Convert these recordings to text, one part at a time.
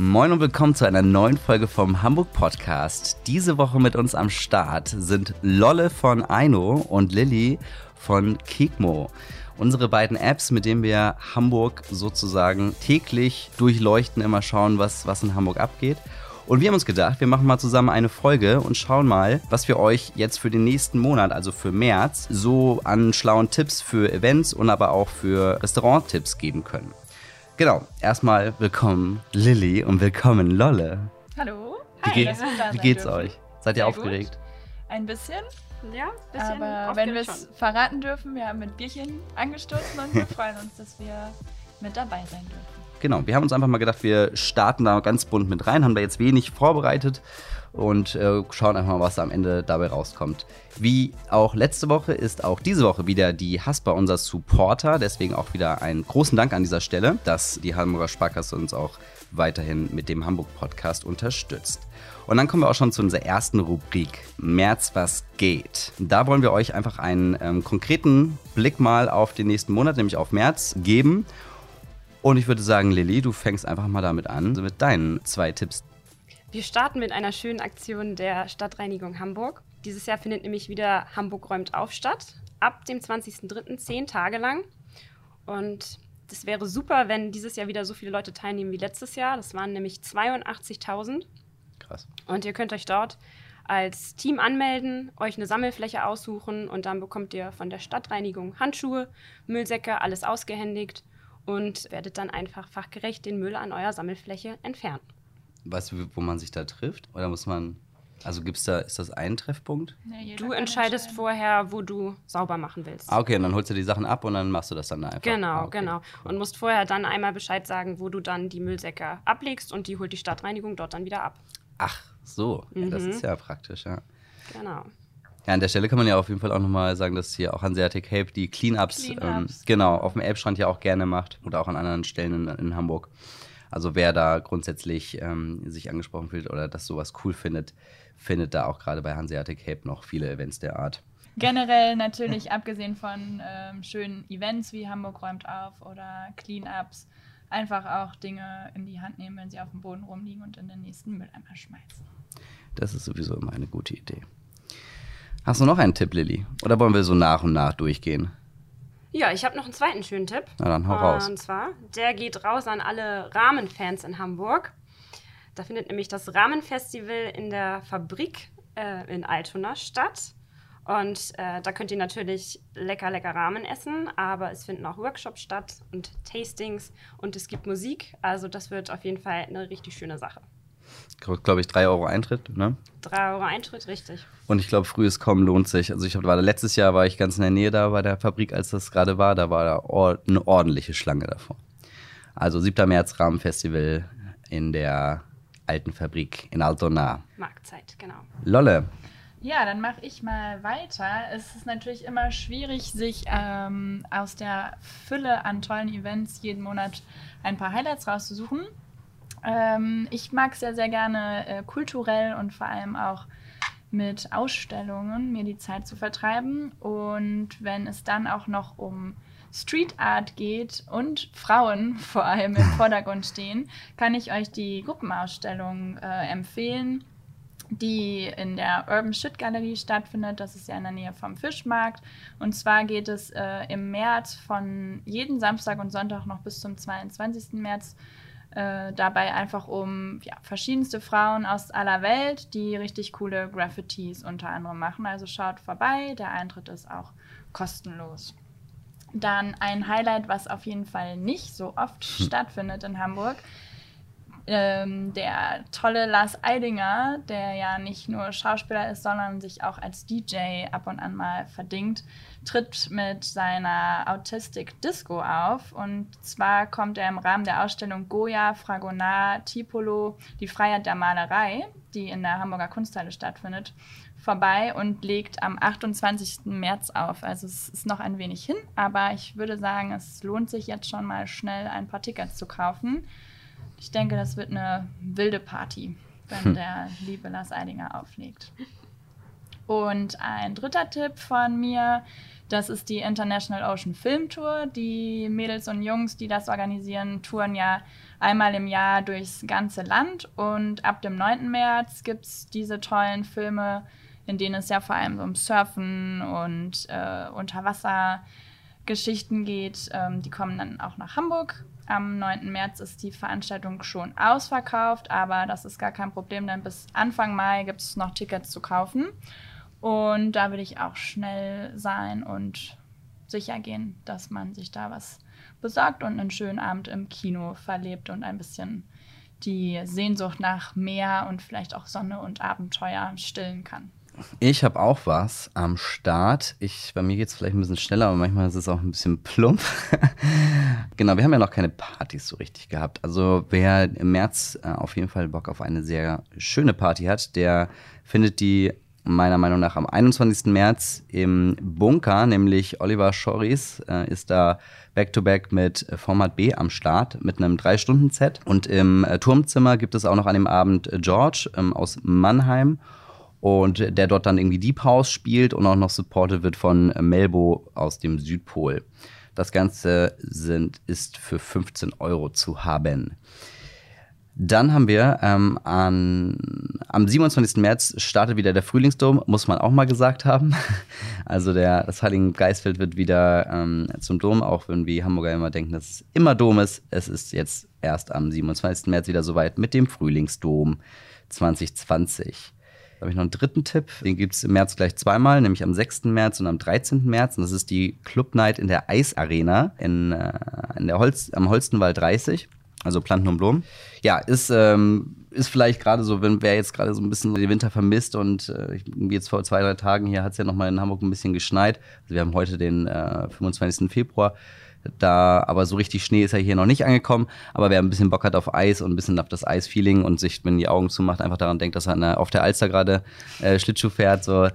Moin und willkommen zu einer neuen Folge vom Hamburg Podcast. Diese Woche mit uns am Start sind Lolle von Aino und Lilly von Kikmo. Unsere beiden Apps, mit denen wir Hamburg sozusagen täglich durchleuchten, immer schauen, was, was in Hamburg abgeht. Und wir haben uns gedacht, wir machen mal zusammen eine Folge und schauen mal, was wir euch jetzt für den nächsten Monat, also für März, so an schlauen Tipps für Events und aber auch für Restauranttipps geben können. Genau, erstmal willkommen Lilly und willkommen Lolle. Hallo. Wie, Hi, geht, dass wir da wie sein geht's dürfen. euch? Seid ihr Sehr aufgeregt? Gut. Ein bisschen, Ja, ein bisschen. aber wenn wir es verraten dürfen, wir haben mit Bierchen angestoßen und wir freuen uns, dass wir mit dabei sein dürfen. Genau, wir haben uns einfach mal gedacht, wir starten da ganz bunt mit rein, haben da jetzt wenig vorbereitet und äh, schauen einfach mal, was am Ende dabei rauskommt. Wie auch letzte Woche ist auch diese Woche wieder die Haspa unser Supporter, deswegen auch wieder einen großen Dank an dieser Stelle, dass die Hamburger Sparkasse uns auch weiterhin mit dem Hamburg-Podcast unterstützt. Und dann kommen wir auch schon zu unserer ersten Rubrik, März, was geht. Da wollen wir euch einfach einen ähm, konkreten Blick mal auf den nächsten Monat, nämlich auf März, geben. Und ich würde sagen, Lilly, du fängst einfach mal damit an, mit deinen zwei Tipps. Wir starten mit einer schönen Aktion der Stadtreinigung Hamburg. Dieses Jahr findet nämlich wieder Hamburg räumt auf statt. Ab dem 20.03. zehn Tage lang. Und das wäre super, wenn dieses Jahr wieder so viele Leute teilnehmen wie letztes Jahr. Das waren nämlich 82.000. Krass. Und ihr könnt euch dort als Team anmelden, euch eine Sammelfläche aussuchen und dann bekommt ihr von der Stadtreinigung Handschuhe, Müllsäcke, alles ausgehändigt und werdet dann einfach fachgerecht den Müll an eurer Sammelfläche entfernen. Weißt du, wo man sich da trifft? Oder muss man. Also gibt's da, ist das ein Treffpunkt? Ja, Du entscheidest vorher, wo du sauber machen willst. Ah, okay, und dann holst du die Sachen ab und dann machst du das dann da einfach. Genau, Ah, okay. genau. Und musst vorher dann einmal Bescheid sagen, wo du dann die Müllsäcke ablegst und die holt die Stadtreinigung dort dann wieder ab. Ach, so. Ja, das Mhm. ist ja praktisch, ja. Genau. Ja, an der Stelle kann man ja auf jeden Fall auch nochmal sagen, dass hier auch Hanseatic Help die Cleanups, ähm, Cleanups. genau, auf dem Elbstrand ja auch gerne macht oder auch an anderen Stellen in, in Hamburg. Also wer da grundsätzlich ähm, sich angesprochen fühlt oder das sowas cool findet, findet da auch gerade bei Hanseatic Help noch viele Events der Art. Generell natürlich, abgesehen von ähm, schönen Events wie Hamburg räumt auf oder Cleanups, einfach auch Dinge in die Hand nehmen, wenn sie auf dem Boden rumliegen und in den nächsten Mülleimer schmeißen. Das ist sowieso immer eine gute Idee. Hast du noch einen Tipp, Lilly? Oder wollen wir so nach und nach durchgehen? Ja, ich habe noch einen zweiten schönen Tipp. Na dann hau raus. Und zwar, der geht raus an alle Rahmenfans in Hamburg. Da findet nämlich das Rahmenfestival in der Fabrik äh, in Altona statt. Und äh, da könnt ihr natürlich lecker, lecker Ramen essen, aber es finden auch Workshops statt und Tastings und es gibt Musik. Also das wird auf jeden Fall eine richtig schöne Sache. Glaube ich, 3 Euro Eintritt, ne? Drei Euro Eintritt, richtig. Und ich glaube, frühes Kommen lohnt sich. Also ich hab, war da, letztes Jahr war ich ganz in der Nähe da bei der Fabrik, als das gerade war. Da war da or eine ordentliche Schlange davor. Also 7. März Rahmenfestival in der alten Fabrik in Altona. Marktzeit, genau. Lolle, Ja, dann mache ich mal weiter. Es ist natürlich immer schwierig, sich ähm, aus der Fülle an tollen Events jeden Monat ein paar Highlights rauszusuchen. Ähm, ich mag sehr, sehr gerne äh, kulturell und vor allem auch mit Ausstellungen mir die Zeit zu vertreiben. Und wenn es dann auch noch um Street Art geht und Frauen vor allem im Vordergrund stehen, kann ich euch die Gruppenausstellung äh, empfehlen die in der Urban Shit Galerie stattfindet. Das ist ja in der Nähe vom Fischmarkt. Und zwar geht es äh, im März von jeden Samstag und Sonntag noch bis zum 22. März äh, dabei einfach um ja, verschiedenste Frauen aus aller Welt, die richtig coole Graffitis unter anderem machen. Also schaut vorbei, der Eintritt ist auch kostenlos. Dann ein Highlight, was auf jeden Fall nicht so oft stattfindet in Hamburg, ähm, der tolle Lars Eidinger, der ja nicht nur Schauspieler ist, sondern sich auch als DJ ab und an mal verdingt, tritt mit seiner Autistic Disco auf. Und zwar kommt er im Rahmen der Ausstellung Goya, Fragonard, Tipolo, die Freiheit der Malerei, die in der Hamburger Kunsthalle stattfindet, vorbei und legt am 28. März auf. Also es ist noch ein wenig hin, aber ich würde sagen, es lohnt sich jetzt schon mal schnell ein paar Tickets zu kaufen. Ich denke, das wird eine wilde Party, wenn Hm. der liebe Lars Eidinger auflegt. Und ein dritter Tipp von mir, Das ist die International Ocean Film Tour. Die Mädels und Jungs, die das organisieren, touren ja einmal im Jahr durchs ganze Land. Und ab dem 9. März gibt es diese tollen Filme, in denen es ja vor allem um Surfen und äh, Unterwassergeschichten geht. Ähm, die kommen dann auch nach Hamburg. Am 9. März ist die Veranstaltung schon ausverkauft, aber das ist gar kein Problem, denn bis Anfang Mai gibt es noch Tickets zu kaufen. Und da will ich auch schnell sein und sicher gehen, dass man sich da was besorgt und einen schönen Abend im Kino verlebt und ein bisschen die Sehnsucht nach Meer und vielleicht auch Sonne und Abenteuer stillen kann. Ich habe auch was am Start. Ich, bei mir geht es vielleicht ein bisschen schneller, aber manchmal ist es auch ein bisschen plump. genau, wir haben ja noch keine Partys so richtig gehabt. Also wer im März äh, auf jeden Fall Bock auf eine sehr schöne Party hat, der findet die meiner Meinung nach am 21. März im Bunker, nämlich Oliver Schoris äh, ist da back-to-back -back mit Format B am Start mit einem 3-Stunden-Set. Und im äh, Turmzimmer gibt es auch noch an dem Abend George ähm, aus Mannheim und der dort dann irgendwie Deep House spielt und auch noch supported wird von Melbo aus dem Südpol. Das Ganze sind, ist für 15 Euro zu haben. Dann haben wir ähm, an, am 27. März startet wieder der Frühlingsdom, muss man auch mal gesagt haben. Also der, das Heilige Geistfeld wird wieder ähm, zum Dom, auch wenn wir Hamburger immer denken, dass es immer Dom ist. Es ist jetzt erst am 27. März wieder soweit mit dem Frühlingsdom 2020. Da habe ich noch einen dritten Tipp. Den gibt es im März gleich zweimal, nämlich am 6. März und am 13. März. Und das ist die Club Night in der Eisarena in, äh, in der Holz, am Holstenwald 30 also Planten und Blumen. Ja, ist, ähm, ist vielleicht gerade so, wenn wer jetzt gerade so ein bisschen den Winter vermisst und äh, jetzt vor zwei, drei Tagen hier hat es ja nochmal in Hamburg ein bisschen geschneit. Also wir haben heute den äh, 25. Februar. Da, aber so richtig Schnee ist ja hier noch nicht angekommen. Aber wer ein bisschen Bock hat auf Eis und ein bisschen auf das Eisfeeling und sich, wenn die Augen zumacht, einfach daran denkt, dass er auf der Alster gerade äh, Schlittschuh fährt, so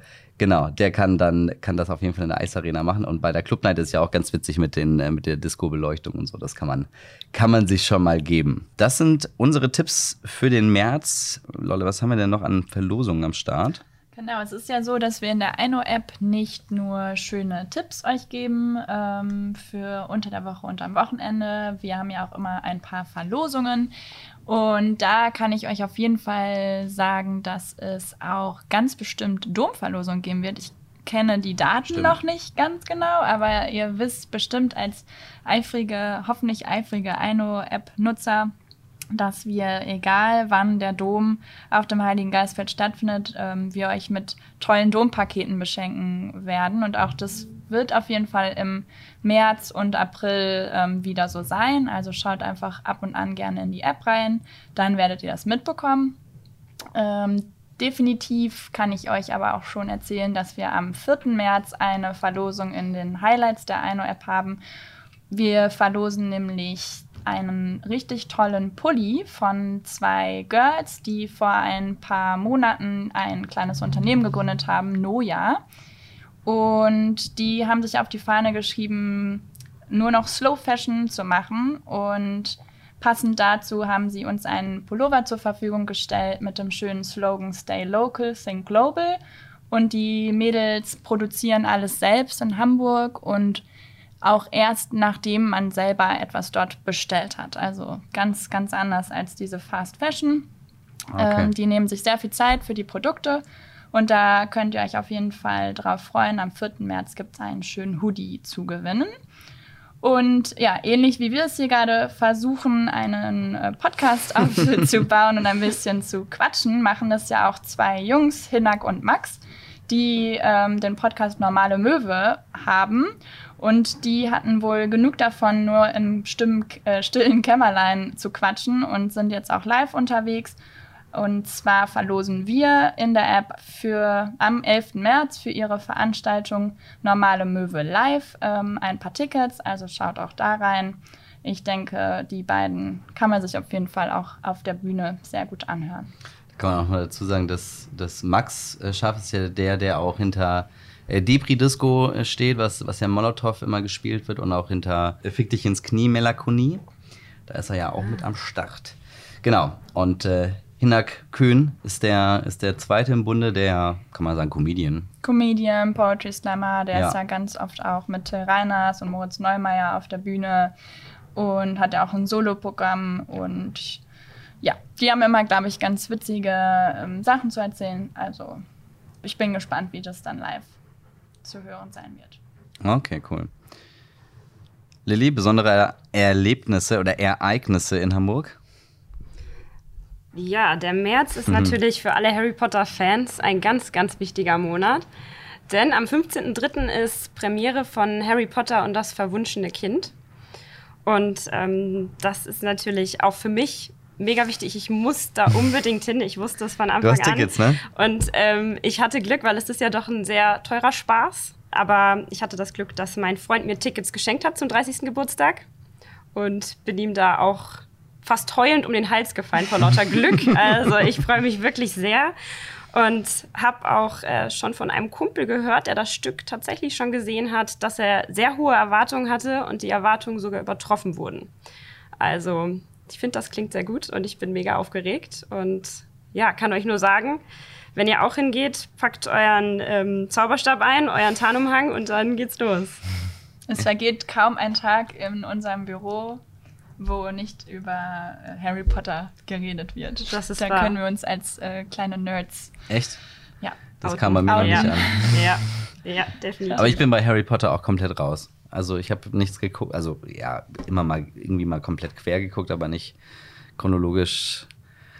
Genau, der kann dann kann das auf jeden Fall in der Eisarena machen und bei der Club Night ist ja auch ganz witzig mit den äh, mit der Disco Beleuchtung und so, das kann man kann man sich schon mal geben. Das sind unsere Tipps für den März. Lolle, was haben wir denn noch an Verlosungen am Start? Genau, es ist ja so, dass wir in der Eino-App nicht nur schöne Tipps euch geben ähm, für unter der Woche und am Wochenende. Wir haben ja auch immer ein paar Verlosungen. Und da kann ich euch auf jeden Fall sagen, dass es auch ganz bestimmt Domverlosungen geben wird. Ich kenne die Daten Stimmt. noch nicht ganz genau, aber ihr wisst bestimmt als eifrige, hoffentlich eifrige Eino-App-Nutzer, dass wir, egal wann der Dom auf dem Heiligen Geistfeld stattfindet, ähm, wir euch mit tollen Dompaketen beschenken werden. Und auch das wird auf jeden Fall im März und April ähm, wieder so sein. Also schaut einfach ab und an gerne in die App rein, dann werdet ihr das mitbekommen. Ähm, definitiv kann ich euch aber auch schon erzählen, dass wir am 4. März eine Verlosung in den Highlights der Eino-App haben. Wir verlosen nämlich einen richtig tollen Pulli von zwei Girls, die vor ein paar Monaten ein kleines Unternehmen gegründet haben, Noja. Und die haben sich auf die Fahne geschrieben, nur noch Slow Fashion zu machen. Und passend dazu haben sie uns einen Pullover zur Verfügung gestellt mit dem schönen Slogan Stay Local, Think Global. Und die Mädels produzieren alles selbst in Hamburg und auch erst nachdem man selber etwas dort bestellt hat. Also ganz, ganz anders als diese Fast Fashion. Okay. Ähm, die nehmen sich sehr viel Zeit für die Produkte und da könnt ihr euch auf jeden Fall drauf freuen. Am 4. März gibt es einen schönen Hoodie zu gewinnen. Und ja, ähnlich wie wir es hier gerade versuchen, einen äh, Podcast aufzubauen und ein bisschen zu quatschen, machen das ja auch zwei Jungs, Hinak und Max, die ähm, den Podcast Normale Möwe haben. Und die hatten wohl genug davon, nur im stimmen, äh, stillen Kämmerlein zu quatschen und sind jetzt auch live unterwegs. Und zwar verlosen wir in der App für am 11. März für ihre Veranstaltung Normale Möwe Live ähm, ein paar Tickets. Also schaut auch da rein. Ich denke, die beiden kann man sich auf jeden Fall auch auf der Bühne sehr gut anhören. Kann man auch mal dazu sagen, dass, dass Max äh, Schaff ist ja der, der auch hinter äh, Depri Disco äh, steht, was, was ja Molotow immer gespielt wird und auch hinter äh, Fick dich ins Knie Melancholie. Da ist er ja auch mit am Start. Genau. Und äh, Hinak Köhn ist der, ist der zweite im Bunde, der, kann man sagen, Comedian. Comedian, Poetry Slammer, der Ja. ist ja ganz oft auch mit Till Reiners und Moritz Neumeier auf der Bühne und hat ja auch ein Soloprogramm und ja, die haben immer, glaube ich, ganz witzige ähm, Sachen zu erzählen. Also ich bin gespannt, wie das dann live zu hören sein wird. Okay, cool. Lilly, besondere Erlebnisse oder Ereignisse in Hamburg? Ja, der März ist Mhm. natürlich für alle Harry Potter-Fans ein ganz, ganz wichtiger Monat. Denn am 15.03. ist Premiere von Harry Potter und das verwunschene Kind. Und ähm, das ist natürlich auch für mich mega wichtig. Ich muss da unbedingt hin. Ich wusste es von Anfang Du hast an. Tickets, ne? Und ähm, ich hatte Glück, weil es ist ja doch ein sehr teurer Spaß. Aber ich hatte das Glück, dass mein Freund mir Tickets geschenkt hat zum 30. Geburtstag. Und bin ihm da auch fast heulend um den Hals gefallen vor lauter Glück. Also ich freue mich wirklich sehr. Und habe auch äh, schon von einem Kumpel gehört, der das Stück tatsächlich schon gesehen hat, dass er sehr hohe Erwartungen hatte und die Erwartungen sogar übertroffen wurden. Also ich finde, das klingt sehr gut und ich bin mega aufgeregt. Und ja, kann euch nur sagen, wenn ihr auch hingeht, packt euren ähm, Zauberstab ein, euren Tarnumhang und dann geht's los. Es vergeht kaum ein Tag in unserem Büro, wo nicht über äh, Harry Potter geredet wird. Das ist da wahr. können wir uns als äh, kleine Nerds, Echt? ja. Das Outen. kam bei mir noch Outen. nicht ja. an. Ja, ja, definitiv. Aber ich bin bei Harry Potter auch komplett raus. Also ich habe nichts geguckt, also ja, immer mal irgendwie mal komplett quer geguckt, aber nicht chronologisch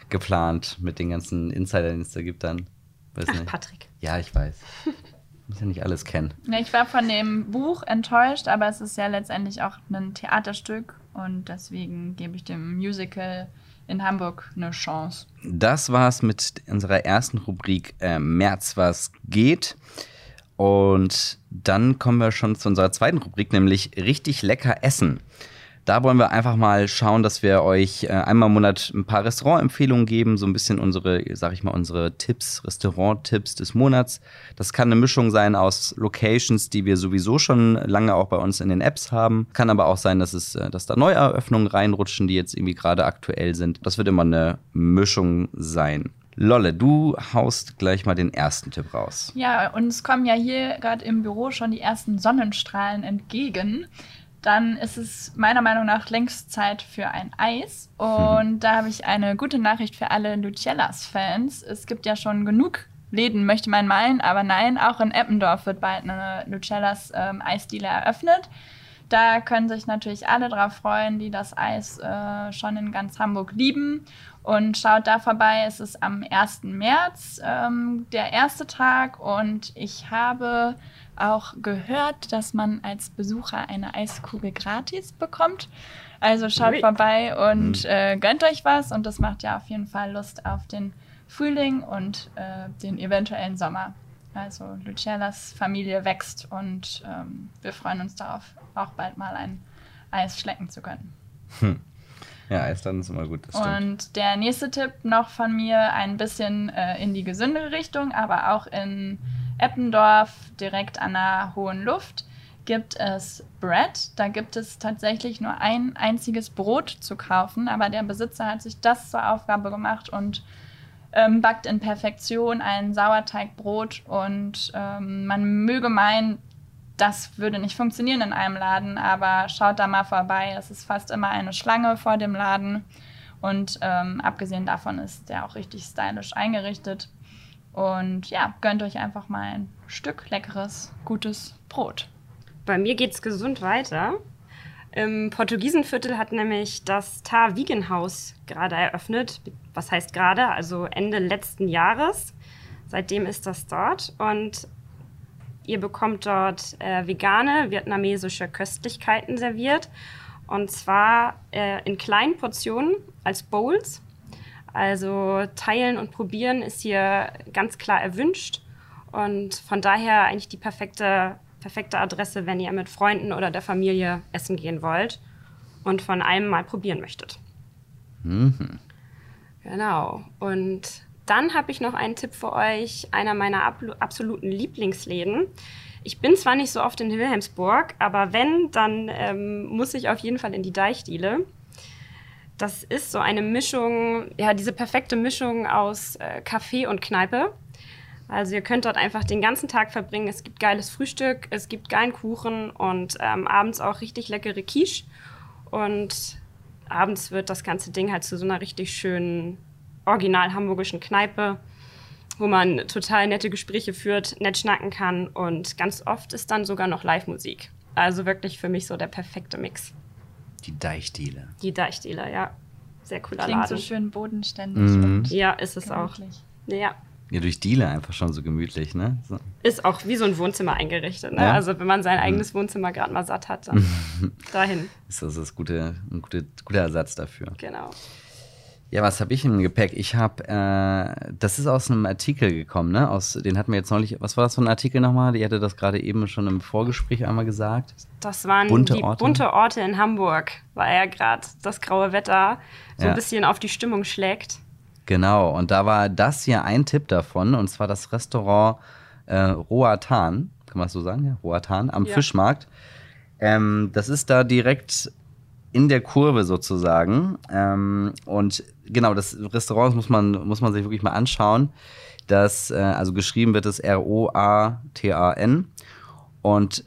geplant mit den ganzen Insidern, die es da gibt dann. Weiß Ach, nicht. Patrick. Ja, ich weiß. Muss ja nicht alles kennen. Ja, ich war von dem Buch enttäuscht, aber es ist ja letztendlich auch ein Theaterstück und deswegen gebe ich dem Musical in Hamburg eine Chance. Das war's mit unserer ersten Rubrik äh, März, was geht. Und dann kommen wir schon zu unserer zweiten Rubrik, nämlich richtig lecker essen. Da wollen wir einfach mal schauen, dass wir euch äh, einmal im Monat ein paar Restaurantempfehlungen geben, so ein bisschen unsere, sag ich mal, unsere Tipps, Restaurant-Tipps des Monats. Das kann eine Mischung sein aus Locations, die wir sowieso schon lange auch bei uns in den Apps haben. Kann aber auch sein, dass es, äh, dass da Neueröffnungen reinrutschen, die jetzt irgendwie gerade aktuell sind. Das wird immer eine Mischung sein. Lolle, du haust gleich mal den ersten Tipp raus. Ja, uns kommen ja hier gerade im Büro schon die ersten Sonnenstrahlen entgegen. Dann ist es meiner Meinung nach längst Zeit für ein Eis. Und da habe ich eine gute Nachricht für alle Lucellas-Fans. Es gibt ja schon genug Läden, möchte man meinen, aber nein, auch in Eppendorf wird bald eine Lucellas ähm, Eisdiele eröffnet. Da können sich natürlich alle drauf freuen, die das Eis äh, schon in ganz Hamburg lieben. Und schaut da vorbei, es ist am 1. März ähm, der erste Tag und ich habe auch gehört, dass man als Besucher eine Eiskugel gratis bekommt. Also schaut Ui. vorbei und äh, gönnt euch was und das macht ja auf jeden Fall Lust auf den Frühling und äh, den eventuellen Sommer. Also Lucellas Familie wächst und ähm, wir freuen uns darauf, auch bald mal ein Eis schlecken zu können. Ja, Eis dann ist immer gut. Und der nächste Tipp noch von mir ein bisschen äh, in die gesündere Richtung, aber auch in Eppendorf, direkt an der Hohen Luft, gibt es Bread. Da gibt es tatsächlich nur ein einziges Brot zu kaufen, aber der Besitzer hat sich das zur Aufgabe gemacht und ähm, backt in Perfektion ein Sauerteigbrot und ähm, man möge meinen, das würde nicht funktionieren in einem Laden, aber schaut da mal vorbei. Es ist fast immer eine Schlange vor dem Laden und ähm, abgesehen davon ist der auch richtig stylisch eingerichtet. Und ja, gönnt euch einfach mal ein Stück leckeres, gutes Brot. Bei mir geht's gesund weiter. Im Portugiesenviertel hat nämlich das Tar Wiegenhaus gerade eröffnet. Was heißt gerade? Also Ende letzten Jahres. Seitdem ist das dort. Und ihr bekommt dort äh, vegane vietnamesische Köstlichkeiten serviert. Und zwar äh, in kleinen Portionen als Bowls. Also teilen und probieren ist hier ganz klar erwünscht. Und von daher eigentlich die perfekte, perfekte Adresse, wenn ihr mit Freunden oder der Familie essen gehen wollt und von allem mal probieren möchtet. Mhm. Genau. Und dann habe ich noch einen Tipp für euch, einer meiner absoluten Lieblingsläden. Ich bin zwar nicht so oft in Wilhelmsburg, aber wenn, dann ähm, muss ich auf jeden Fall in die Deichdiele. Das ist so eine Mischung, ja, diese perfekte Mischung aus äh, Kaffee und Kneipe. Also ihr könnt dort einfach den ganzen Tag verbringen. Es gibt geiles Frühstück, es gibt geilen Kuchen und ähm, abends auch richtig leckere Quiche. Und abends wird das ganze Ding halt zu so einer richtig schönen, original hamburgischen Kneipe, wo man total nette Gespräche führt, nett schnacken kann und ganz oft ist dann sogar noch Live-Musik. Also wirklich für mich so der perfekte Mix. Die Deichdiele. Die Deichdealer, ja. Sehr cooler Klingt Laden. so schön bodenständig Mhm. und Ja, ist es auch. gemütlich. Ja. Ja, durch Diele einfach schon so gemütlich, ne? So. Ist auch wie so ein Wohnzimmer eingerichtet. Ne? Ja. Also wenn man sein eigenes Wohnzimmer gerade mal satt hat, dann dahin. Ist das das gute, ein gute, guter Ersatz dafür. Genau. Ja, was habe ich im Gepäck? Ich habe, äh, das ist aus einem Artikel gekommen, ne? Aus, den hatten wir jetzt neulich, was war das für ein Artikel nochmal? Die hatte das gerade eben schon im Vorgespräch einmal gesagt. Das waren Bunte die Orte? bunte Orte in Hamburg, weil ja gerade das graue Wetter so Ja. ein bisschen auf die Stimmung schlägt. Genau, und da war das hier ein Tipp davon, und zwar das Restaurant äh, Roatan, kann man das so sagen? Ja, Roatan am Ja. Fischmarkt. Ähm, das ist da direkt in der Kurve sozusagen. Ähm, und genau, das Restaurant muss man, muss man sich wirklich mal anschauen. Das, äh, also geschrieben wird es R-O-A-T-A-N. Und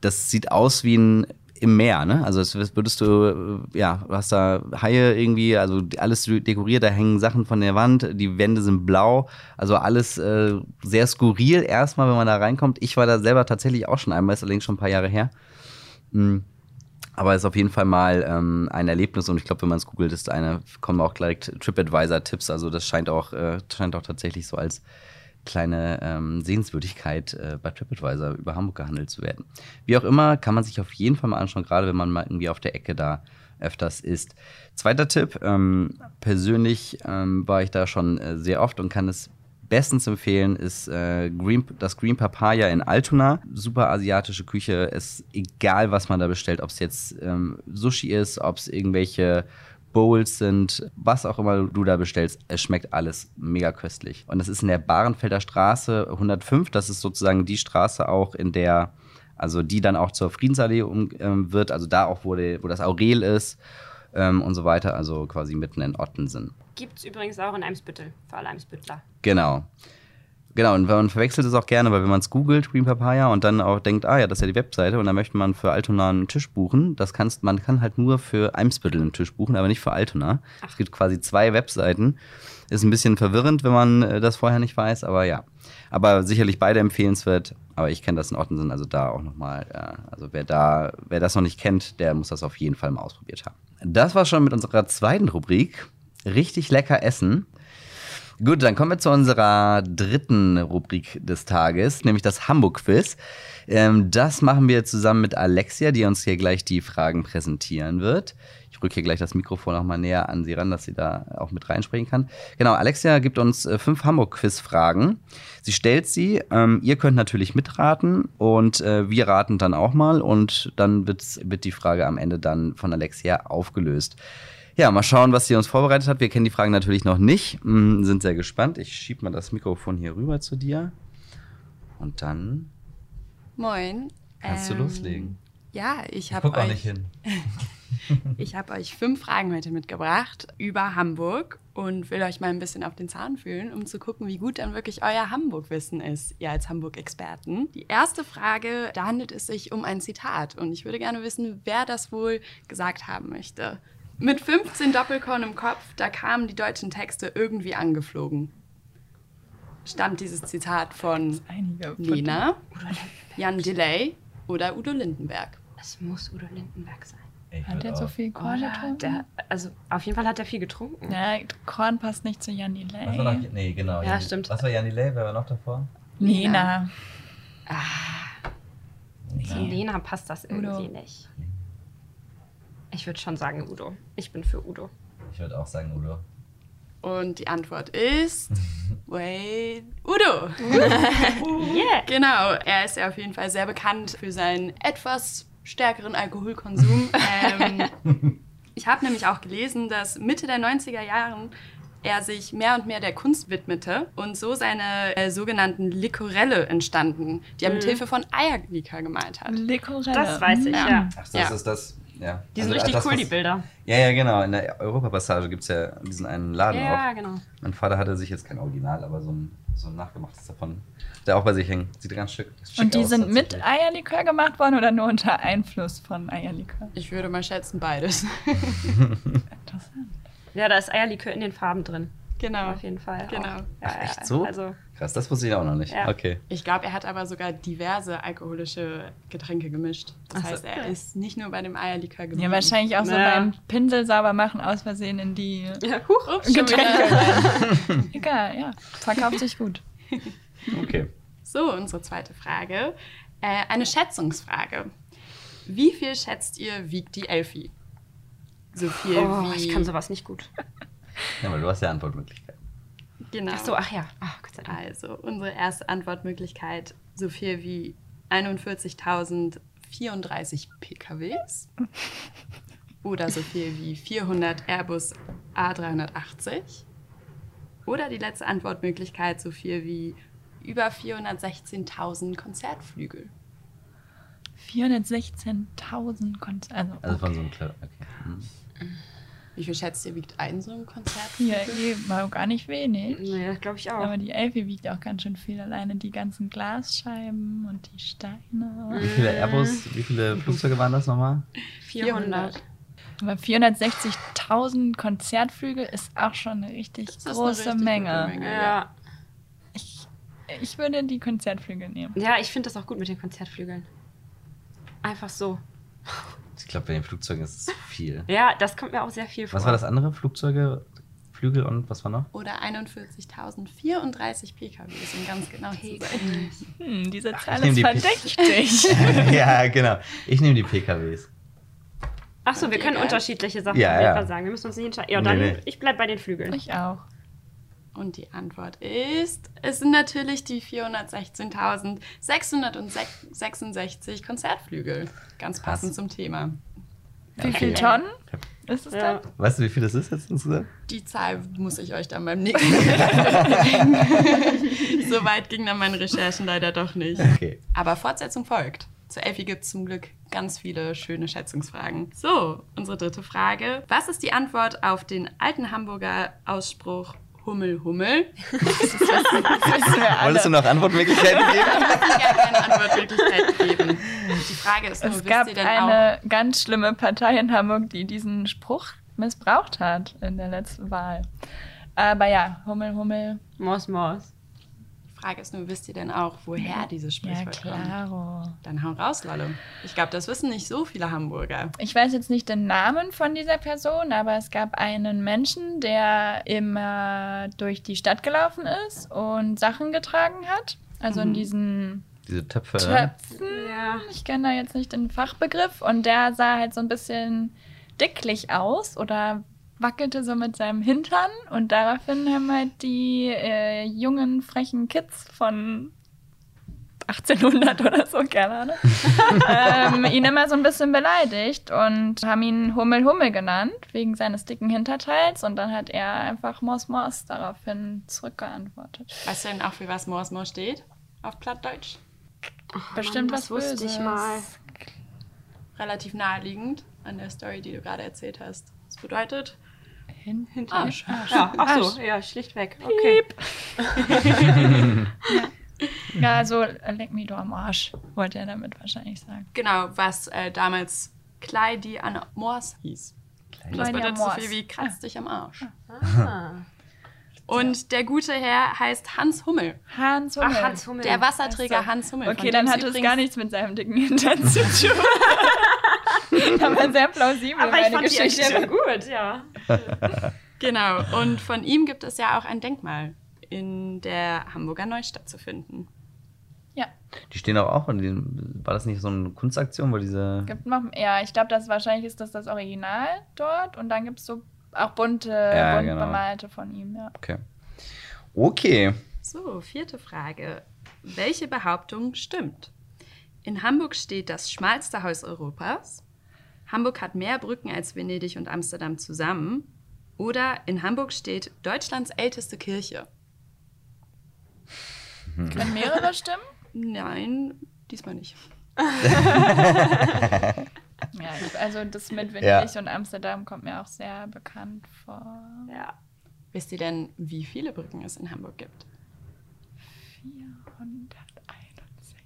das sieht aus wie ein im Meer, ne? Also es würdest du, äh, ja, du hast da Haie irgendwie, also alles dekoriert, da hängen Sachen von der Wand, die Wände sind blau, also alles äh, sehr skurril erstmal, wenn man da reinkommt. Ich war da selber tatsächlich auch schon einmal, ist allerdings schon ein paar Jahre her. Mm. Aber ist auf jeden Fall mal ähm, ein Erlebnis und ich glaube, wenn man es googelt, ist eine, kommen auch direkt TripAdvisor-Tipps. Also das scheint auch, äh, scheint auch tatsächlich so als kleine ähm, Sehenswürdigkeit äh, bei TripAdvisor über Hamburg gehandelt zu werden. Wie auch immer, kann man sich auf jeden Fall mal anschauen, gerade wenn man mal irgendwie auf der Ecke da öfters ist. Zweiter Tipp, ähm, persönlich ähm, war ich da schon äh, sehr oft und kann es bestens empfehlen, ist äh, Green, das Green Papaya in Altona. Super asiatische Küche, ist egal, was man da bestellt, ob es jetzt ähm, Sushi ist, ob es irgendwelche Bowls sind, was auch immer du da bestellst, es schmeckt alles mega köstlich. Und das ist in der Bahrenfelder Straße 105, das ist sozusagen die Straße auch, in der, also die dann auch zur Friedensallee um, ähm, wird, also da auch, wo, der, wo das Aurel ist ähm, und so weiter, also quasi mitten in Ottensen. Gibt es übrigens auch in Eimsbüttel, für alle Eimsbüttler. Genau. Genau, und man verwechselt es auch gerne, weil wenn man es googelt, Green Papaya, und dann auch denkt, ah ja, das ist ja die Webseite, und dann möchte man für Altona einen Tisch buchen, das kannst, man kann halt nur für Eimsbüttel einen Tisch buchen, aber nicht für Altona. Es gibt quasi zwei Webseiten. Ist ein bisschen verwirrend, wenn man äh, das vorher nicht weiß, aber ja. Aber sicherlich beide empfehlenswert, aber ich kenne das in Ottensen, also da auch nochmal, äh, also wer da, wer das noch nicht kennt, der muss das auf jeden Fall mal ausprobiert haben. Das war schon mit unserer zweiten Rubrik. Richtig lecker essen. Gut, dann kommen wir zu unserer dritten Rubrik des Tages, nämlich das Hamburg-Quiz. Ähm, das machen wir zusammen mit Alexia, die uns hier gleich die Fragen präsentieren wird. Ich rücke hier gleich das Mikrofon auch mal näher an sie ran, dass sie da auch mit reinsprechen kann. Genau, Alexia gibt uns äh, fünf Hamburg-Quiz-Fragen. Sie stellt sie. Ähm, ihr könnt natürlich mitraten und äh, wir raten dann auch mal und dann wird die Frage am Ende dann von Alexia aufgelöst. Ja, mal schauen, was sie uns vorbereitet hat. Wir kennen die Fragen natürlich noch nicht, mm, sind sehr gespannt. Ich schiebe mal das Mikrofon hier rüber zu dir. Und dann Moin. kannst du Ähm, loslegen. Ja, ich habe euch, hin. ich hab euch fünf Fragen heute mitgebracht über Hamburg und will euch mal ein bisschen auf den Zahn fühlen, um zu gucken, wie gut dann wirklich euer Hamburg-Wissen ist, ihr als Hamburg-Experten. Die erste Frage, da handelt es sich um ein Zitat und ich würde gerne wissen, wer das wohl gesagt haben möchte. Mit 15 Doppelkorn im Kopf, da kamen die deutschen Texte irgendwie angeflogen. Stammt dieses Zitat von Lena, Jan Delay oder Udo Lindenberg? Es muss Udo Lindenberg sein. Hat der so viel Korn Oder getrunken? der, also auf jeden Fall hat er viel getrunken. ja, Korn passt nicht zu Jan Delay. Nee, genau. Ja, stimmt. Was war Janni Lay? Wer war noch davor? Lena. Zu Lena passt das irgendwie Udo. nicht. Ich würde schon sagen Udo. Ich bin für Udo. Ich würde auch sagen Udo. Und die Antwort ist, wait, Udo. Yeah! genau, er ist ja auf jeden Fall sehr bekannt für seinen etwas stärkeren Alkoholkonsum. ähm, ich habe nämlich auch gelesen, dass Mitte der 90er Jahren er sich mehr und mehr der Kunst widmete und so seine äh, sogenannten Likorelle entstanden, die er mit Hilfe von Eierlikör gemalt hat. Likorelle. Das weiß ich, Ja. ja. Ach, das Ja. ist das. Ja. Die sind Also, richtig das, cool, was- die Bilder. Ja, ja, genau. In der Europapassage gibt es ja diesen einen Laden Ja, auch. genau. Mein Vater hatte sich jetzt kein Original, aber so ein, so ein nachgemachtes davon, der auch bei sich hängt. Sieht ganz schick, schick Und die aus, sind mit. Eierlikör gemacht worden oder nur unter Einfluss von Eierlikör? Ich würde mal schätzen, beides. Interessant. Ja, da ist Eierlikör in den Farben drin. genau. Auf jeden Fall. Genau. Ja, Ach, echt so? Also, Krass, das wusste ich auch noch nicht. Ja. Okay. Ich glaube, er hat aber sogar diverse alkoholische Getränke gemischt. Das Ach so. heißt, er ist nicht nur bei dem Eierlikör geblieben. Ja, wahrscheinlich auch so Naja. beim Pinsel sauber machen aus Versehen in die ja, huch. Ups, Getränke. Egal, ja. Verkauft sich gut. Okay. So, unsere zweite Frage. Äh, eine Schätzungsfrage. Wie viel schätzt ihr, wiegt die Elfi? So viel Oh, wie... ich kann sowas nicht gut. Ja, weil du hast ja Antwortmöglichkeiten. Genau. Ach so, ach ja. Ach, Gott sei Dank. Also, unsere erste Antwortmöglichkeit, so viel wie 41.034 PKWs. Oder so viel wie 400 Airbus A380. Oder die letzte Antwortmöglichkeit, so viel wie über 416.000 Konzertflügel. 416.000 Konzerte. Also, Also von so einem Kle okay. Wie viel schätzt ihr, wiegt ein so ein hier Konzertflügel? eh mal gar nicht wenig. Nee, das glaube ich auch. Aber die Elfi wiegt auch ganz schön viel. Alleine die ganzen Glasscheiben und die Steine. Wie viele Airbus, wie viele Flugzeuge waren das nochmal? 400. Aber 460.000 Konzertflügel ist auch schon eine richtig Das ist eine große richtig Menge. Menge. Ja. Ich, ich würde die Konzertflügel nehmen. Ja, ich finde das auch gut mit den Konzertflügeln. Einfach so. Ich glaube, bei den Flugzeugen ist es zu viel. Ja, das kommt mir auch sehr viel vor. Was war das andere? Flugzeuge, Flügel und was war noch? Oder 41.034 PKWs, um ganz genau zu sein. Hm, diese Ach, Zahl nehm ist die verdächtig. ja, genau. Ich nehme die PKWs. Ach so, wir können unterschiedliche Sachen Ja, ja. Sagen. Wir müssen uns nicht entscheiden. Ja, Nee, dann, nee. ich bleib bei den Flügeln. ich auch. Und die Antwort ist, es sind natürlich die 416.666 Konzertflügel. Ganz passend Krass. zum Thema. Wie Okay. viel Tonnen ist es Ja. dann? Weißt du, wie viel das ist jetzt insgesamt? Die Zahl muss ich euch dann beim nächsten Mal So weit ging dann meine Recherchen leider doch nicht. Okay. Aber Fortsetzung folgt. Zu Elfi gibt es zum Glück ganz viele schöne Schätzungsfragen. So, unsere dritte Frage. Was ist die Antwort auf den alten Hamburger Ausspruch Hummel, Hummel? Das wissen alle. Wolltest du noch Antwortmöglichkeiten geben? Ich kann gerne eine Antwortmöglichkeit geben. Die Frage ist nur, Es gab denn auch... eine ganz schlimme Partei in Hamburg, die diesen Spruch missbraucht hat in der letzten Wahl. Aber ja, Hummel, Hummel. Mos, Mos. Die Frage ist nur, wisst ihr denn auch, woher dieses Ja, Sprichwort kommt? klaro. Dann hau raus, Lollo. Ich glaube, das wissen nicht so viele Hamburger. Ich weiß jetzt nicht den Namen von dieser Person, aber es gab einen Menschen, der immer durch die Stadt gelaufen ist und Sachen getragen hat. Also in Mhm. diesen Diese Töpfe. Töpfen. Ja. Ich kenne da jetzt nicht den Fachbegriff. Und der sah halt so ein bisschen dicklich aus oder wackelte so mit seinem Hintern. Und daraufhin haben halt die äh, jungen, frechen Kids von 1800 oder so, keine Ahnung, ähm, ihn immer so ein bisschen beleidigt und haben ihn Hummel Hummel genannt, wegen seines dicken Hinterteils. Und dann hat er einfach Mos Mos daraufhin zurückgeantwortet. Weißt du denn auch, für was Mors Mors steht? Auf Plattdeutsch? Bestimmt Mann, was das wusste ich Böses. mal. Relativ naheliegend an der Story, die du gerade erzählt hast. Das bedeutet, Hinten. Arsch. Ja, ach so, ja, schlichtweg. Okay. Ja, also äh, leck mich doch am Arsch, wollte er damit wahrscheinlich sagen. genau, was äh, damals Kleidi an Mors hieß. Das Kleidi bedeutet am so viel wie kratz dich am Arsch. Ah. Und der gute Herr heißt Hans Hummel. Hans Hummel. Ach, Hans Hummel. Der Wasserträger. Hans Hummel. Okay, dann hat es gar nichts mit seinem dicken Hintern zu tun. Aber sehr plausibel, Aber ich meine fand die Geschichte. Erklärung gut, ja. Genau, und von ihm gibt es ja auch ein Denkmal in der Hamburger Neustadt zu finden. Ja, Die stehen auch auch in den. War das nicht so eine Kunstaktion, wo diese. gibt noch, ja, ich glaube, das wahrscheinlich ist das das Original dort und dann gibt es so auch bunte, Ja, bunt genau. bemalte von ihm, ja. Okay. Okay. So, vierte Frage. Welche Behauptung stimmt? In Hamburg steht das schmalste Haus Europas. Hamburg hat mehr Brücken als Venedig und Amsterdam zusammen. Oder in Hamburg steht Deutschlands älteste Kirche. Können mehrere stimmen? Nein, diesmal nicht. Ja, also das mit Venedig Ja. und Amsterdam kommt mir auch sehr bekannt vor. Ja. Wisst ihr denn, wie viele Brücken es in Hamburg gibt? 461.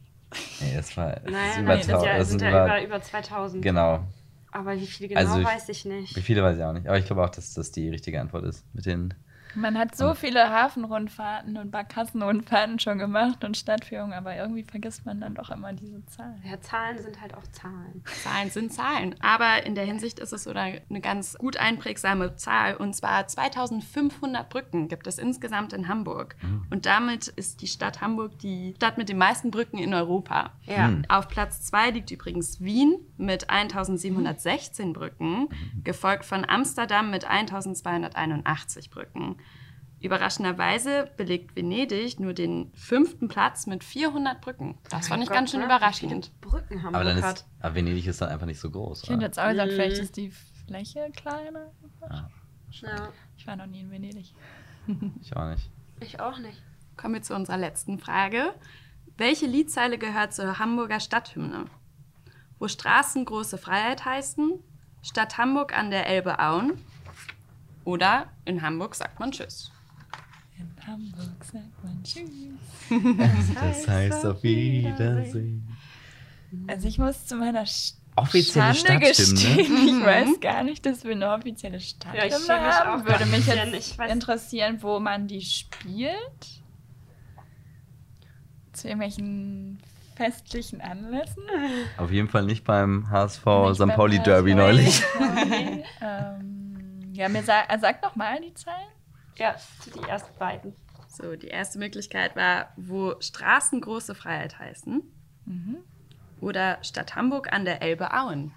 Nee, das war das ist Nein, über nein, sind 1000, ja, das sind ja über- über, über 2000. Genau. Aber wie viele genau, Also ich- weiß ich nicht. Wie viele weiß ich auch nicht. Aber ich glaube auch, dass das die richtige Antwort ist. Mit den. Man hat so viele Hafenrundfahrten und Barkassenrundfahrten schon gemacht und Stadtführungen, aber irgendwie vergisst man dann doch immer diese Zahl. Ja, Zahlen sind halt auch Zahlen. Zahlen sind Zahlen. Aber in der Hinsicht ist es so eine ganz gut einprägsame Zahl. Und zwar 2500 Brücken gibt es insgesamt in Hamburg. Und damit ist die Stadt Hamburg die Stadt mit den meisten Brücken in Europa. Ja. Hm. Auf Platz 2 liegt übrigens Wien mit 1716 Brücken, gefolgt von Amsterdam mit 1281 Brücken. Überraschenderweise belegt Venedig nur den fünften Platz mit 400 Brücken. Das fand ich Gott, ganz schön ne? überraschend. Brücken haben Aber dann wir ist. Aber Venedig ist dann einfach nicht so groß. Ich hätte jetzt auch gesagt, Mhm. vielleicht ist die Fläche kleiner. Ja, Ja, Ich war noch nie in Venedig. ich auch nicht. ich auch nicht. Kommen wir zu unserer letzten Frage. Welche Liedzeile gehört zur Hamburger Stadthymne? Wo Straßen große Freiheit heißen, Stadt Hamburg an der Elbe Auen oder in Hamburg sagt man Tschüss. In Hamburg sagt man Tschüss. Das heißt auf Wiedersehen. Also ich muss zu meiner Sch Offizielle Schande Stadthymne? gestehen, ich weiß gar nicht, dass wir eine offizielle Stadthymne Ja, haben. auch Würde mich jetzt Ich weiß- interessieren, wo man die spielt. Zu irgendwelchen festlichen Anlässen. Auf jeden Fall nicht beim HSV Nicht St. Pauli. Derby neulich. Okay. ähm, ja, mir sa äh, sag noch mal die Zahlen. Ja, die ersten beiden. So, die erste Möglichkeit war, wo Straßen große Freiheit heißen oder Stadt Hamburg an der Elbe Auen.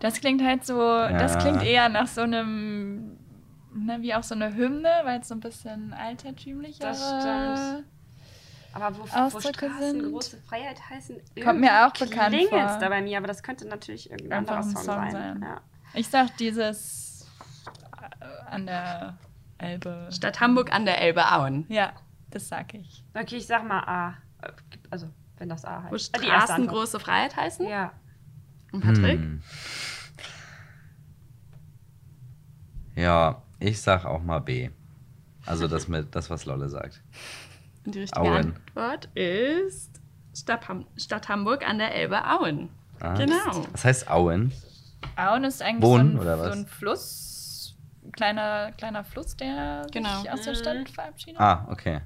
Das klingt halt so, das Ja. klingt eher nach so einem, ne, wie auch so eine Hymne, weil es so ein bisschen altertümlicher Das stimmt. Aber wo, wo Ausdrücke Straßen sind- große Freiheit heißen, Kommt mir auch bekannt vor. da bei mir, aber das könnte natürlich irgendein Einfach anderer ein Song, Song sein. sein. Ja. Ich sag dieses äh, an der Elbe. Stadt Hamburg an der Elbe Auen. Ja, das sag ich. Okay, ich sag mal A. Also, wenn das A Wo heißt. Die erste Straßen große Freiheit heißen? Ja. Und Patrick? Hm. Ja, ich sag auch mal B. Also das mit das, was Lolle sagt. Und die richtige Auen. Antwort ist Stadt, Ham Stadt Hamburg an der Elbe Auen. Ah, Genau. Das heißt Auen. Auen ist eigentlich Wohnen, so, ein, oder was? so ein Fluss, kleiner, kleiner Fluss, der Genau. sich aus der Stadt verabschiedet. Ah, okay.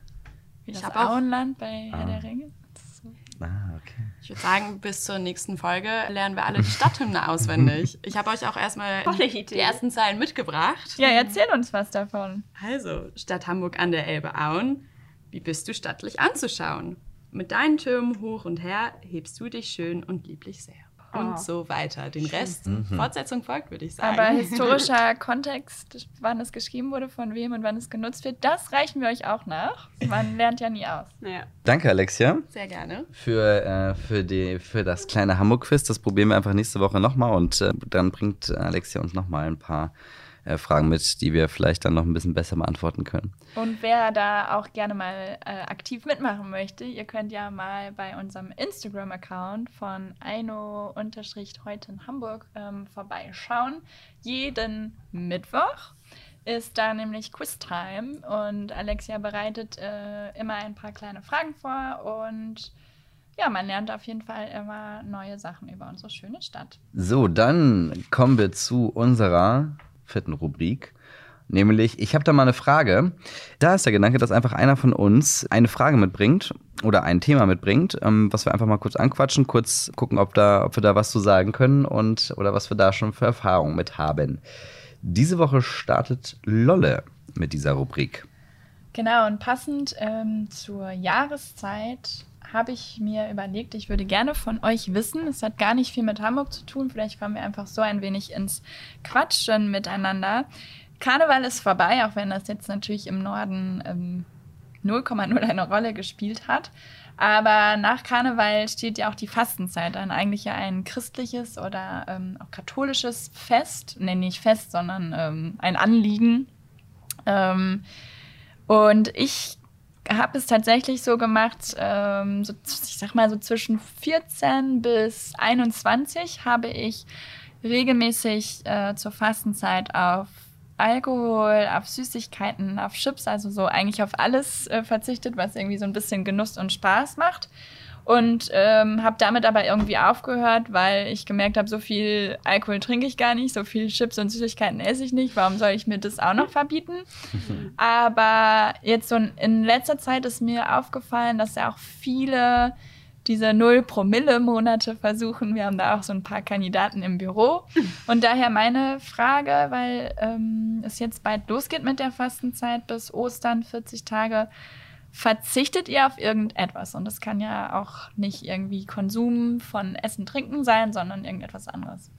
Wie Ich das Auenland bei Ah. Herr der Ringe. Das ist so- Ah, okay. Ich würde sagen, bis zur nächsten Folge lernen wir alle die Stadthymne auswendig. Ich habe euch auch erstmal die ersten Zeilen mitgebracht. Ja, erzähl uns was davon. Also, Stadt Hamburg an der Elbe Auen. Wie bist du stattlich anzuschauen? Mit deinen Türmen hoch und her hebst du dich schön und lieblich sehr. Und Oh. so weiter. Den Rest, Mhm. Fortsetzung folgt, würde ich sagen. Aber historischer Kontext, wann es geschrieben wurde, von wem und wann es genutzt wird, das reichen wir euch auch nach. Man lernt ja nie aus. Ja. Danke, Alexia, Sehr gerne. für, äh, für, die, für das kleine Hamburg-Quiz. Das probieren wir einfach nächste Woche nochmal und äh, dann bringt Alexia uns nochmal ein paar äh, Fragen mit, die wir vielleicht dann noch ein bisschen besser beantworten können. Und wer da auch gerne mal äh, aktiv mitmachen möchte, ihr könnt ja mal bei unserem Instagram-Account von Eino-heute in Hamburg ähm, vorbeischauen. Jeden Mittwoch ist da nämlich Quiz-Time und Alexia bereitet äh, immer ein paar kleine Fragen vor und ja, man lernt auf jeden Fall immer neue Sachen über unsere schöne Stadt. So, dann kommen wir zu unserer vierten Rubrik. Nämlich, ich habe da mal eine Frage. Da ist der Gedanke, dass einfach einer von uns eine Frage mitbringt oder ein Thema mitbringt, ähm, was wir einfach mal kurz anquatschen, kurz gucken, ob, da, ob wir da was zu sagen können und oder was wir da schon für Erfahrungen mit haben. Diese Woche startet Lolle mit dieser Rubrik. Genau, und passend ähm, zur Jahreszeit habe ich mir überlegt, ich würde gerne von euch wissen, es hat gar nicht viel mit Hamburg zu tun, vielleicht kommen wir einfach so ein wenig ins Quatschen miteinander. Karneval ist vorbei, auch wenn das jetzt natürlich im Norden ähm, 0,0 eine Rolle gespielt hat. Aber nach Karneval steht ja auch die Fastenzeit an. Eigentlich ja ein christliches oder ähm, auch katholisches Fest. Nee, nicht Fest, sondern ähm, ein Anliegen. Ähm, und ich habe es tatsächlich so gemacht, ähm, so, ich sag mal so zwischen 14 bis 21 habe ich regelmäßig äh, zur Fastenzeit auf Alkohol, auf Süßigkeiten, auf Chips, also so eigentlich auf alles äh, verzichtet, was irgendwie so ein bisschen Genuss und Spaß macht. Und ähm, habe damit aber irgendwie aufgehört, weil ich gemerkt habe, so viel Alkohol trinke ich gar nicht, so viel Chips und Süßigkeiten esse ich nicht. Warum soll ich mir das auch noch verbieten? aber jetzt so in letzter Zeit ist mir aufgefallen, dass ja auch viele diese Null-Promille-Monate versuchen. Wir haben da auch so ein paar Kandidaten im Büro. Und daher meine Frage, weil ähm, es jetzt bald losgeht mit der Fastenzeit bis Ostern, 40 Tage verzichtet ihr auf irgendetwas. Und das kann ja auch nicht irgendwie Konsum von Essen, Trinken sein, sondern irgendetwas anderes.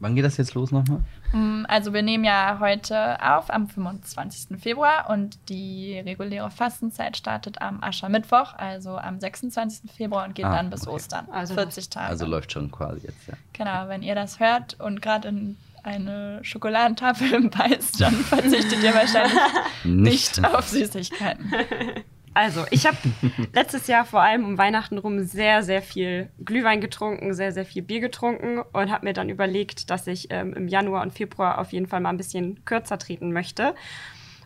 Wann geht das jetzt los nochmal? Mm, also wir nehmen ja heute auf am 25. Februar und die reguläre Fastenzeit startet am Aschermittwoch, also am 26. Februar und geht Ah, dann bis okay. Ostern. Also 40 Tage. Also läuft schon quasi jetzt, ja. Genau, wenn ihr das hört und gerade in eine Schokoladentafel beißt, dann verzichtet ihr wahrscheinlich nicht auf Süßigkeiten. Also, ich habe letztes Jahr vor allem um Weihnachten rum sehr, sehr viel Glühwein getrunken, sehr, sehr viel Bier getrunken und habe mir dann überlegt, dass ich ähm, im Januar und Februar auf jeden Fall mal ein bisschen kürzer treten möchte.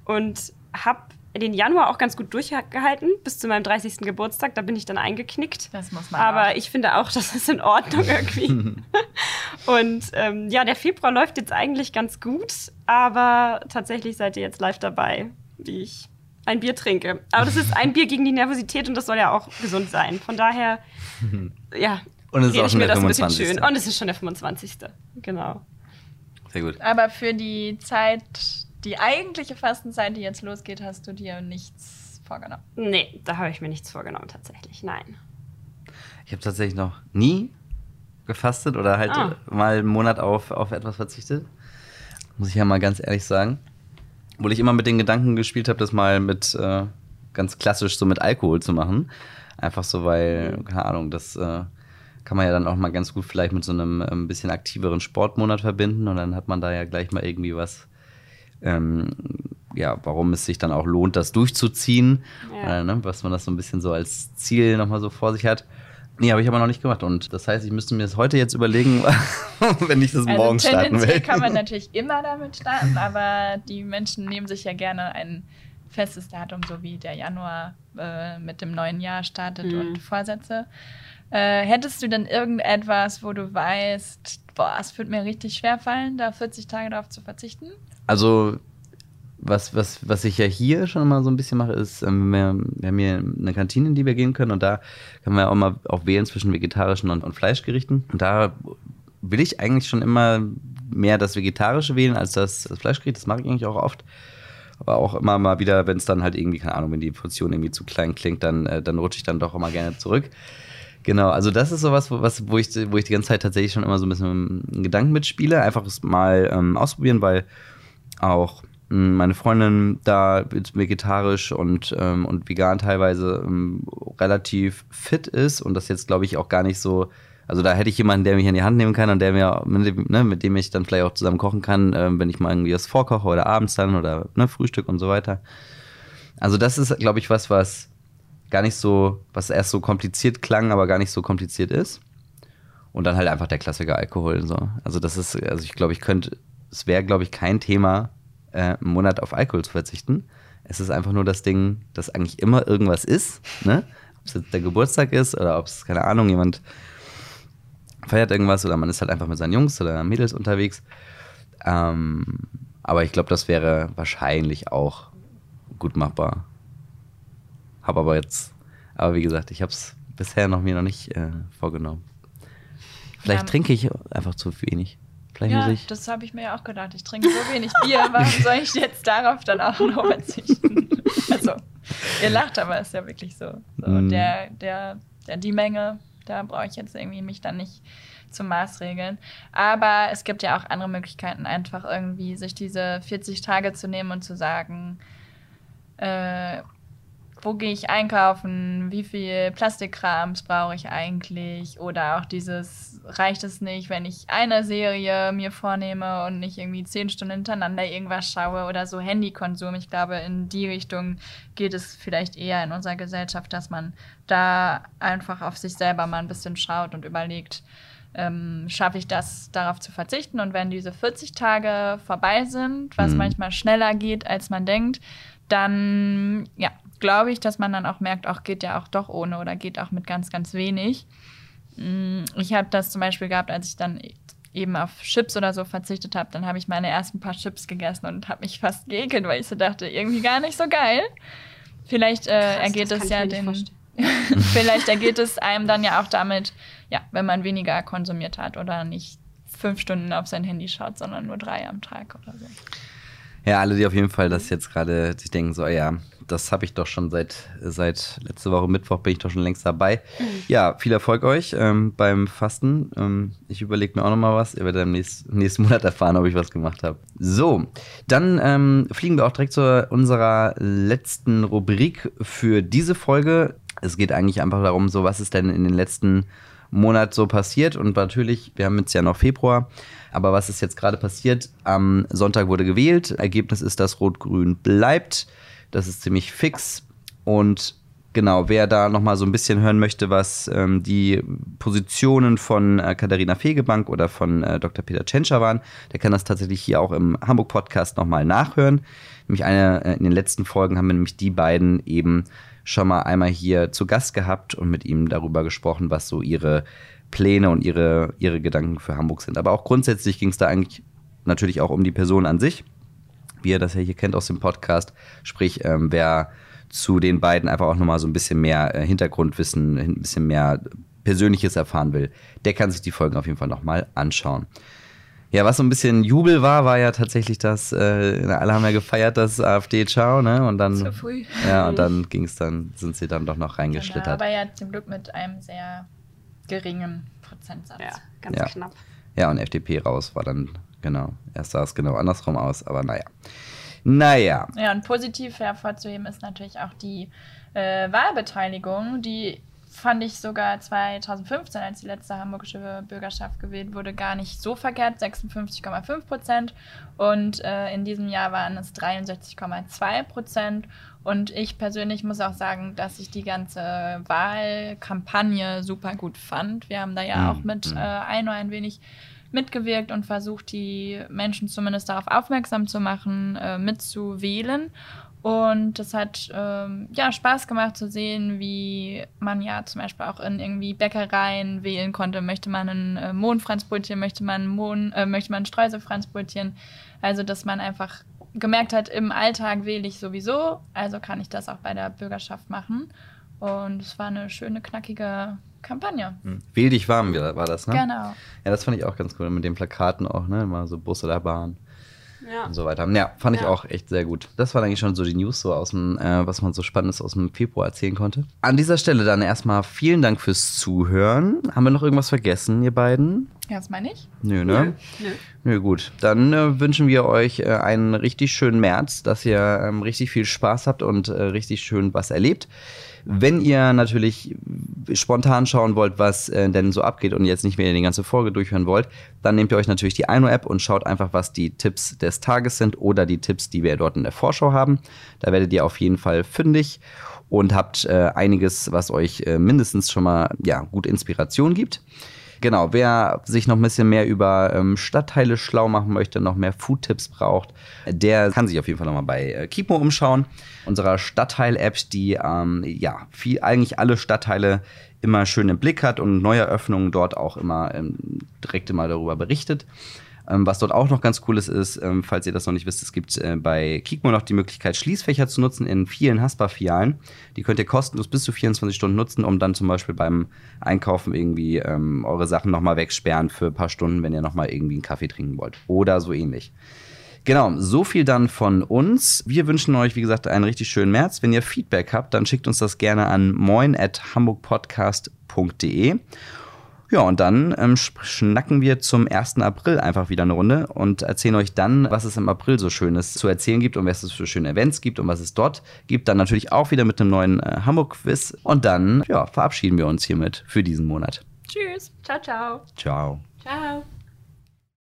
Und habe den Januar auch ganz gut durchgehalten, bis zu meinem 30. Geburtstag. Da bin ich dann eingeknickt. Das muss man Aber auch. ich finde auch, das ist in Ordnung irgendwie. und ähm, ja, der Februar läuft jetzt eigentlich ganz gut, aber tatsächlich seid ihr jetzt live dabei, wie ich ein Bier trinke. Aber das ist ein Bier gegen die Nervosität und das soll ja auch gesund sein. Von daher, ja, Und es ist auch ich schon mir der das ein bisschen 25. schön. Und es ist schon der 25. Genau. Sehr gut. Aber für die Zeit, die eigentliche Fastenzeit, die jetzt losgeht, hast du dir nichts vorgenommen. Nee, da habe ich mir nichts vorgenommen tatsächlich. Nein. Ich habe tatsächlich noch nie gefastet oder halt Ah. mal einen Monat auf, auf etwas verzichtet. Muss ich ja mal ganz ehrlich sagen. Obwohl ich immer mit den Gedanken gespielt habe, das mal mit äh, ganz klassisch so mit Alkohol zu machen. Einfach so, weil, keine Ahnung, das äh, kann man ja dann auch mal ganz gut vielleicht mit so einem ähm, bisschen aktiveren Sportmonat verbinden und dann hat man da ja gleich mal irgendwie was, ähm, ja, warum es sich dann auch lohnt, das durchzuziehen. Ja. Äh, ne, was man das so ein bisschen so als Ziel nochmal so vor sich hat. Nee, habe ich aber noch nicht gemacht. Und das heißt, ich müsste mir das heute jetzt überlegen, wenn ich das morgen also starten tendenziell will. kann man natürlich immer damit starten, aber die Menschen nehmen sich ja gerne ein festes Datum, so wie der Januar äh, mit dem neuen Jahr startet Mhm. und Vorsätze. Äh, hättest du denn irgendetwas, wo du weißt, boah, es wird mir richtig schwer fallen, da 40 Tage darauf zu verzichten? Also, was, was, was ich ja hier schon mal so ein bisschen mache, ist, ähm, wir, wir haben hier eine Kantine, in die wir gehen können und da können wir auch mal auch wählen zwischen vegetarischen und, und Fleischgerichten. Und da will ich eigentlich schon immer mehr das Vegetarische wählen als das, das Fleischgericht. Das mache ich eigentlich auch oft. Aber auch immer mal wieder, wenn es dann halt irgendwie, keine Ahnung, wenn die Portion irgendwie zu klein klingt, dann, äh, dann rutsche ich dann doch immer gerne zurück. Genau, also das ist sowas, wo, was, wo, ich, wo ich die ganze Zeit tatsächlich schon immer so ein bisschen Gedanken mitspiele. Einfach mal ähm, ausprobieren, weil auch meine Freundin da vegetarisch und, ähm, und vegan teilweise ähm, relativ fit ist und das jetzt, glaube ich, auch gar nicht so. Also da hätte ich jemanden, der mich in die Hand nehmen kann und der mir, mit dem, ne, mit dem ich dann vielleicht auch zusammen kochen kann, ähm, wenn ich mal irgendwie was vorkoche oder abends dann oder ne, Frühstück und so weiter. Also das ist, glaube ich, was, was gar nicht so, was erst so kompliziert klang, aber gar nicht so kompliziert ist. Und dann halt einfach der Klassiker Alkohol. So. Also das ist, also ich glaube, ich könnte, es wäre, glaube ich, kein Thema, äh, einen Monat auf Alkohol zu verzichten. Es ist einfach nur das Ding, dass eigentlich immer irgendwas ist. Ne? Ob es jetzt der Geburtstag ist oder ob es, keine Ahnung, jemand feiert irgendwas oder man ist halt einfach mit seinen Jungs oder Mädels unterwegs. Ähm, aber ich glaube, das wäre wahrscheinlich auch gut machbar. Hab aber jetzt, aber wie gesagt, ich habe es bisher noch mir noch nicht äh, vorgenommen. Vielleicht Ja. trinke ich einfach zu wenig. Vielleicht Ja, muss ich. das habe ich mir ja auch gedacht. Ich trinke so wenig Bier, warum soll ich jetzt darauf dann auch noch verzichten? Also, ihr lacht, aber ist ja wirklich so. so Mm. der, der, der, die Menge, da brauche ich jetzt irgendwie mich dann nicht zum Maß regeln. Aber es gibt ja auch andere Möglichkeiten, einfach irgendwie sich diese 40 Tage zu nehmen und zu sagen, äh, wo gehe ich einkaufen, wie viel Plastikkrams brauche ich eigentlich oder auch dieses, reicht es nicht, wenn ich eine Serie mir vornehme und nicht irgendwie zehn Stunden hintereinander irgendwas schaue oder so Handykonsum. Ich glaube, in die Richtung geht es vielleicht eher in unserer Gesellschaft, dass man da einfach auf sich selber mal ein bisschen schaut und überlegt, ähm, schaffe ich das, darauf zu verzichten. Und wenn diese 40 Tage vorbei sind, was Mhm. manchmal schneller geht, als man denkt, dann ja, glaube ich, dass man dann auch merkt, auch geht ja auch doch ohne oder geht auch mit ganz, ganz wenig. Mm, Ich habe das zum Beispiel gehabt, als ich dann eben auf Chips oder so verzichtet habe, dann habe ich meine ersten paar Chips gegessen und habe mich fast geekelt, weil ich so dachte, irgendwie gar nicht so geil. Vielleicht äh, Krass, ergeht es ja den. Vielleicht ergeht es einem dann ja auch damit, ja, wenn man weniger konsumiert hat oder nicht fünf Stunden auf sein Handy schaut, sondern nur drei am Tag oder so. Ja, alle, die auf jeden Fall das jetzt gerade sich denken, so, ja, das habe ich doch schon seit, seit letzte Woche Mittwoch bin ich doch schon längst dabei. Ja, viel Erfolg euch ähm, beim Fasten. Ähm, ich überlege mir auch nochmal was. Ihr werdet im nächsten, nächsten Monat erfahren, ob ich was gemacht habe. So, dann ähm, fliegen wir auch direkt zu unserer letzten Rubrik für diese Folge. Es geht eigentlich einfach darum, so was ist denn in den letzten Monat so passiert. Und natürlich, wir haben jetzt ja noch Februar, aber was ist jetzt gerade passiert? Am Sonntag wurde gewählt. Ergebnis ist, dass Rot-Grün bleibt. Das ist ziemlich fix. Und genau, wer da nochmal so ein bisschen hören möchte, was ähm, die Positionen von äh, Katharina Fegebank oder von äh, Dr. Peter Tschentscher waren, der kann das tatsächlich hier auch im Hamburg-Podcast nochmal nachhören. Nämlich eine, äh, in den letzten Folgen haben wir nämlich die beiden eben schon mal einmal hier zu Gast gehabt und mit ihm darüber gesprochen, was so ihre Pläne und ihre, ihre Gedanken für Hamburg sind. Aber auch grundsätzlich ging es da eigentlich natürlich auch um die Person an sich, wie ihr das ja hier kennt aus dem Podcast. Sprich, ähm, wer zu den beiden einfach auch nochmal so ein bisschen mehr äh, Hintergrundwissen, ein bisschen mehr Persönliches erfahren will, der kann sich die Folgen auf jeden Fall nochmal anschauen. Ja, was so ein bisschen Jubel war, war ja tatsächlich das, äh, alle haben ja gefeiert, das AfD Ciao, ne? Und dann, Zu früh. ja, und dann ging es dann, sind sie dann doch noch Genau, reingeschlittert. aber ja zum Glück mit einem sehr geringen Prozentsatz. Ja, ganz Ja. knapp. Ja, und FDP raus war dann, genau. Erst sah es genau andersrum aus, aber naja. Naja. Ja, und positiv hervorzuheben ist natürlich auch die äh, Wahlbeteiligung, die fand ich sogar 2015, als die letzte hamburgische Bürgerschaft gewählt wurde, gar nicht so verkehrt, 56,5 Prozent. Und äh, in diesem Jahr waren es 63,2 Prozent. Und ich persönlich muss auch sagen, dass ich die ganze Wahlkampagne super gut fand. Wir haben da ja Mhm. auch mit Mhm. äh, ein oder ein wenig mitgewirkt und versucht, die Menschen zumindest darauf aufmerksam zu machen, äh, mitzuwählen. Und es hat ähm, ja Spaß gemacht zu sehen, wie man ja zum Beispiel auch in irgendwie Bäckereien wählen konnte. Möchte man einen äh, Mohn transportieren, möchte man Mohn, äh, möchte man einen Streusel transportieren. Also dass man einfach gemerkt hat, im Alltag wähle ich sowieso, also kann ich das auch bei der Bürgerschaft machen. Und es war eine schöne, knackige Kampagne. Wähl dich warm war war das, ne? Genau. Ja, das fand ich auch ganz cool. Mit den Plakaten auch, ne? Immer so Bus oder Bahn Ja. und so weiter. Ja, fand ich Ja. auch echt sehr gut. Das war eigentlich schon so die News, so aus dem, äh, was man so Spannendes aus dem Februar erzählen konnte. An dieser Stelle dann erstmal vielen Dank fürs Zuhören. Haben wir noch irgendwas vergessen, ihr beiden? Ja, das meine ich. Nö, ne? Nö. Nö, gut. Dann äh, wünschen wir euch äh, einen richtig schönen März, dass ihr ähm, richtig viel Spaß habt und äh, richtig schön was erlebt. Wenn ihr natürlich spontan schauen wollt, was äh, denn so abgeht und jetzt nicht mehr die ganze Folge durchhören wollt, dann nehmt ihr euch natürlich die Aino-App und schaut einfach, was die Tipps des Tages sind oder die Tipps, die wir dort in der Vorschau haben. Da werdet ihr auf jeden Fall fündig und habt äh, einiges, was euch äh, mindestens schon mal ja, gut Inspiration gibt. Genau, wer sich noch ein bisschen mehr über ähm, Stadtteile schlau machen möchte, noch mehr Food-Tipps braucht, der kann sich auf jeden Fall nochmal bei äh, Kimo umschauen. Unserer Stadtteil-App, die ähm, ja viel, eigentlich alle Stadtteile immer schön im Blick hat und neue Eröffnungen dort auch immer ähm, direkt immer darüber berichtet. Ähm, was dort auch noch ganz cool ist, ist, ähm, falls ihr das noch nicht wisst, es gibt äh, bei Kikmo noch die Möglichkeit, Schließfächer zu nutzen in vielen Haspa-Filialen. Die könnt ihr kostenlos bis zu 24 Stunden nutzen, um dann zum Beispiel beim Einkaufen irgendwie ähm, eure Sachen nochmal wegsperren für ein paar Stunden, wenn ihr nochmal irgendwie einen Kaffee trinken wollt. Oder so ähnlich. Genau, so viel dann von uns. Wir wünschen euch, wie gesagt, einen richtig schönen März. Wenn ihr Feedback habt, dann schickt uns das gerne an moin at hamburgpodcast.de. Ja, und dann ähm, schnacken wir zum 1. April einfach wieder eine Runde und erzählen euch dann, was es im April so Schönes zu erzählen gibt und was es für schöne Events gibt und was es dort gibt. Dann natürlich auch wieder mit einem neuen äh, Hamburg-Quiz. Und dann ja, verabschieden wir uns hiermit für diesen Monat. Tschüss. Ciao, ciao. Ciao. Ciao.